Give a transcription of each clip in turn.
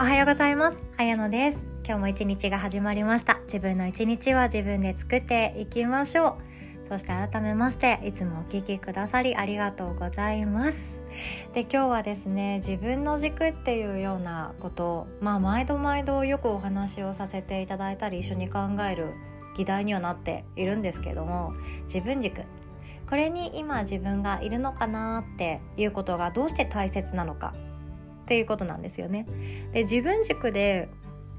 おはようございます。あやのです。今日も一日が始まりました。自分の一日は自分で作っていきましょう。そして改めましていつもお聞きくださりありがとうございます。で今日はですね自分の軸っていうようなことをまあ毎度毎度よくお話をさせていただいたり一緒に考える議題にはなっているんですけども自分軸。これに今自分がいるのかなっていうことがどうして大切なのか。っていうことなんですよね。で自分軸で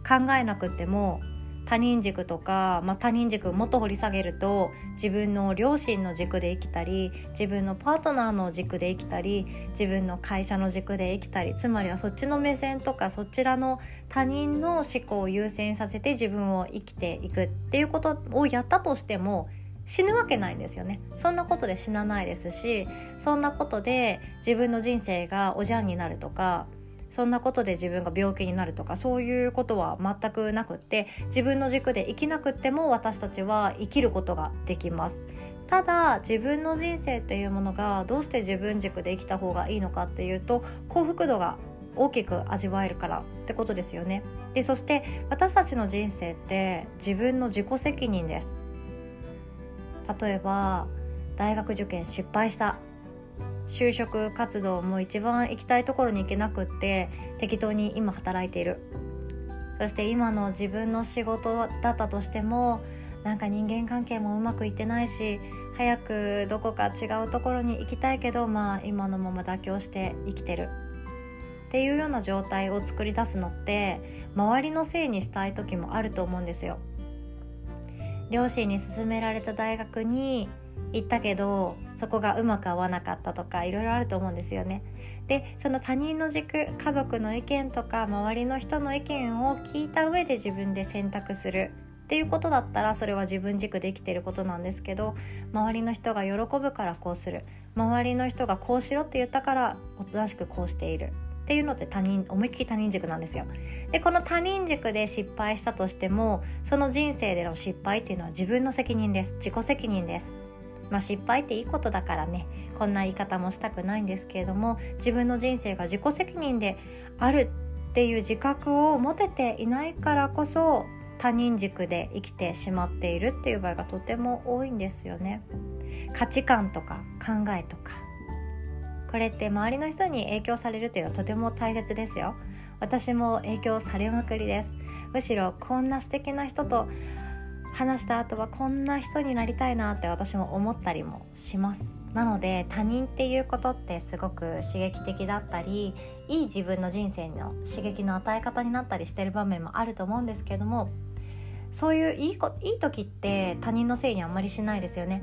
考えなくても他人軸とか、まあ、他人軸をもっと掘り下げると自分の両親の軸で生きたり自分のパートナーの軸で生きたり自分の会社の軸で生きたりつまりはそっちの目線とかそちらの他人の思考を優先させて自分を生きていくっていうことをやったとしても死ぬわけないんですよねそんなことで死なないですしそんなことで自分の人生がおじゃんになるとかそんなことで自分が病気になるとかそういうことは全くなくって自分の軸で生きなくっても私たちは生きることができます。ただ自分の人生っていうものがどうして自分軸で生きた方がいいのかっていうと幸福度が大きく味わえるからってことですよね。でそして私たちの人生って自分の自己責任です。例えば大学受験失敗した。就職活動も一番行きたいところに行けなくって適当に今働いているそして今の自分の仕事だったとしてもなんか人間関係もうまくいってないし早くどこか違うところに行きたいけどまあ今のまま妥協して生きてるっていうような状態を作り出すのって周りのせいにしたい時もあると思うんですよ。両親に勧められた大学に行ったけどそこがうまく合わなかったとかいろいろあると思うんですよね。でその他人の軸家族の意見とか周りの人の意見を聞いた上で自分で選択するっていうことだったらそれは自分軸できてることなんですけど周りの人が喜ぶからこうする周りの人がこうしろって言ったからおとなしくこうしているっていうのって他人思いっきり他人軸なんですよ。でこの他人軸で失敗したとしてもその人生での失敗っていうのは自分の責任です自己責任です。まあ、失敗っていいことだからねこんな言い方もしたくないんですけれども自分の人生が自己責任であるっていう自覚を持てていないからこそ他人軸で生きてしまっているっていう場合がとても多いんですよね。価値観とか考えとかこれって周りの人に影響されるというのはとても大切ですよ。私も影響されまくりですむしろこんな素敵な人と話した後はこんな人になりたいなって私も思ったりもします。なので他人っていうことってすごく刺激的だったりいい自分の人生の刺激の与え方になったりしてる場面もあると思うんですけどもそういういいこいい時って他人のせいにあんまりしないですよね。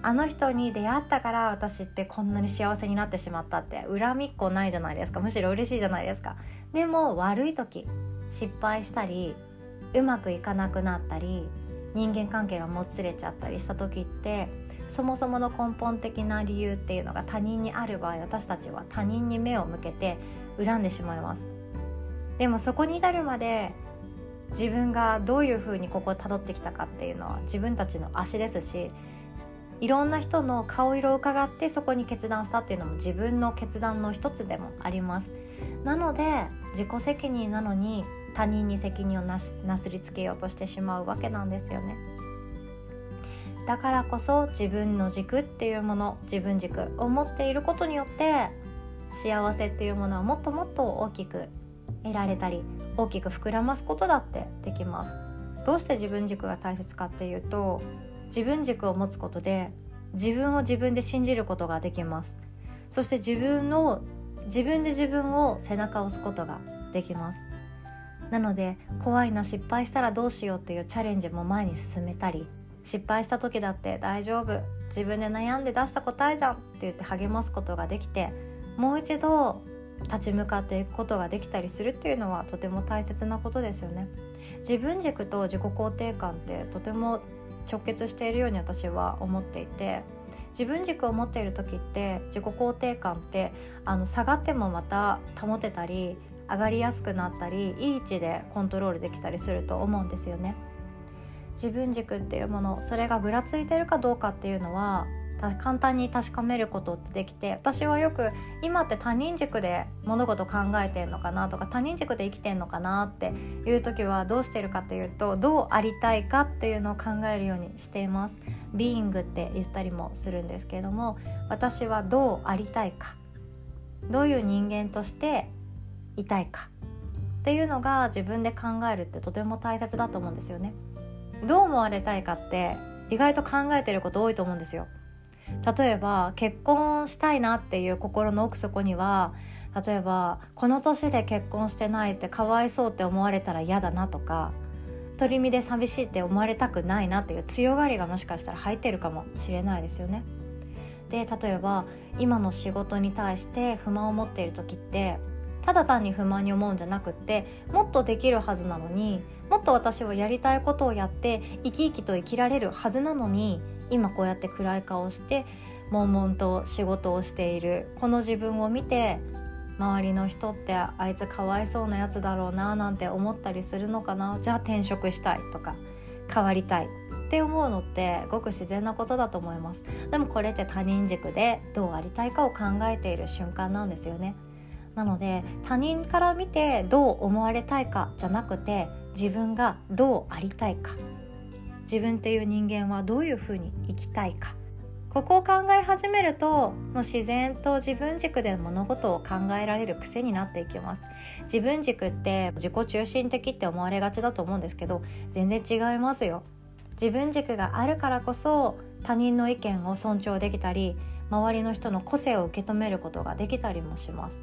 あの人に出会ったから私ってこんなに幸せになってしまったって恨みっこないじゃないですか。むしろ嬉しいじゃないですか。でも悪い時失敗したりうまくいかなくなったり人間関係がもつれちゃったりした時ってそもそもの根本的な理由っていうのが他人にある場合私たちは他人に目を向けて恨んでしまいます。でもそこに至るまで自分がどういうふうにここをたどってきたかっていうのは自分たちの足ですしいろんな人の顔色を伺ってそこに決断したっていうのも自分の決断の一つでもあります。なので自己責任なのに他人に責任をなすりつけようとしてしまうわけなんですよね。だからこそ自分の軸っていうもの自分軸を持っていることによって幸せっていうものはもっともっと大きく得られたり大きく膨らますことだってできます。どうして自分軸が大切かっていうと自分軸を持つことで自分を自分で信じることができますそして自分の自分で自分を背中を押すことができますなので怖いな失敗したらどうしようっていうチャレンジも前に進めたり失敗した時だって大丈夫自分で悩んで出した答えじゃんって言って励ますことができてもう一度立ち向かっていくことができたりするっていうのはとても大切なことですよね。自分軸と自己肯定感ってとても直結しているように私は思っていて自分軸を持っている時って自己肯定感ってあの下がってもまた保てたり上がりやすくなったりいい位置でコントロールできたりすると思うんですよね。自分軸っていうものそれがぐらついてるかどうかっていうのは簡単に確かめることってできて私はよく今って他人軸で物事考えてんのかなとか他人軸で生きてんのかなっていう時はどうしてるかっていうとどうありたいかっていうのを考えるようにしています。ビーイングって言ったりもするんですけれども私はどうありたいかどういう人間としていたいかっていうのが自分で考えるってとても大切だと思うんですよね。どう思われたいかって意外と考えてること多いと思うんですよ。例えば結婚したいなっていう心の奥底には例えばこの年で結婚してないってかわいそうって思われたら嫌だなとか独り身で寂しいって思われたくないなっていう強がりがもしかしたら入ってるかもしれないですよね。で例えば今の仕事に対して不満を持っている時ってただ単に不満に思うんじゃなくってもっとできるはずなのにもっと私はやりたいことをやって生き生きと生きられるはずなのに今こうやって暗い顔して悶々と仕事をしている。この自分を見て周りの人ってあいつかわいそうなやつだろうななんて思ったりするのかな。じゃあ転職したいとか変わりたい。って思うのってごく自然なことだと思います。でもこれって他人軸でどうありたいかを考えている瞬間なんですよね。なので他人から見てどう思われたいかじゃなくて自分がどうありたいか。自分っていう人間はどういうふうに生きたいか。ここを考え始めるともう自然と自分軸で物事を考えられる癖になっていきます。自分軸って自己中心的って思われがちだと思うんですけど全然違いますよ。自分軸があるからこそ他人の意見を尊重できたり周りの人の個性を受け止めることができたりもします。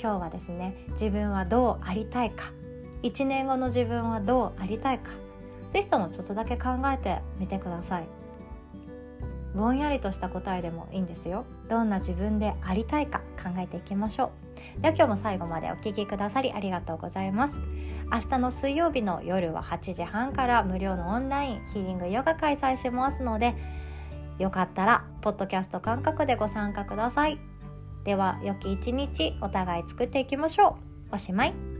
今日はですね自分はどうありたいか。1年後の自分はどうありたいか。ぜひともちょっとだけ考えてみてください。ぼんやりとした答えでもいいんですよ。どんな自分でありたいか考えていきましょう。では今日も最後までお聴きくださりありがとうございます。明日の水曜日の夜は8時半から無料のオンラインヒーリングヨガ開催しますのでよかったらポッドキャスト感覚でご参加ください。では良き一日お互い作っていきましょう。おしまい。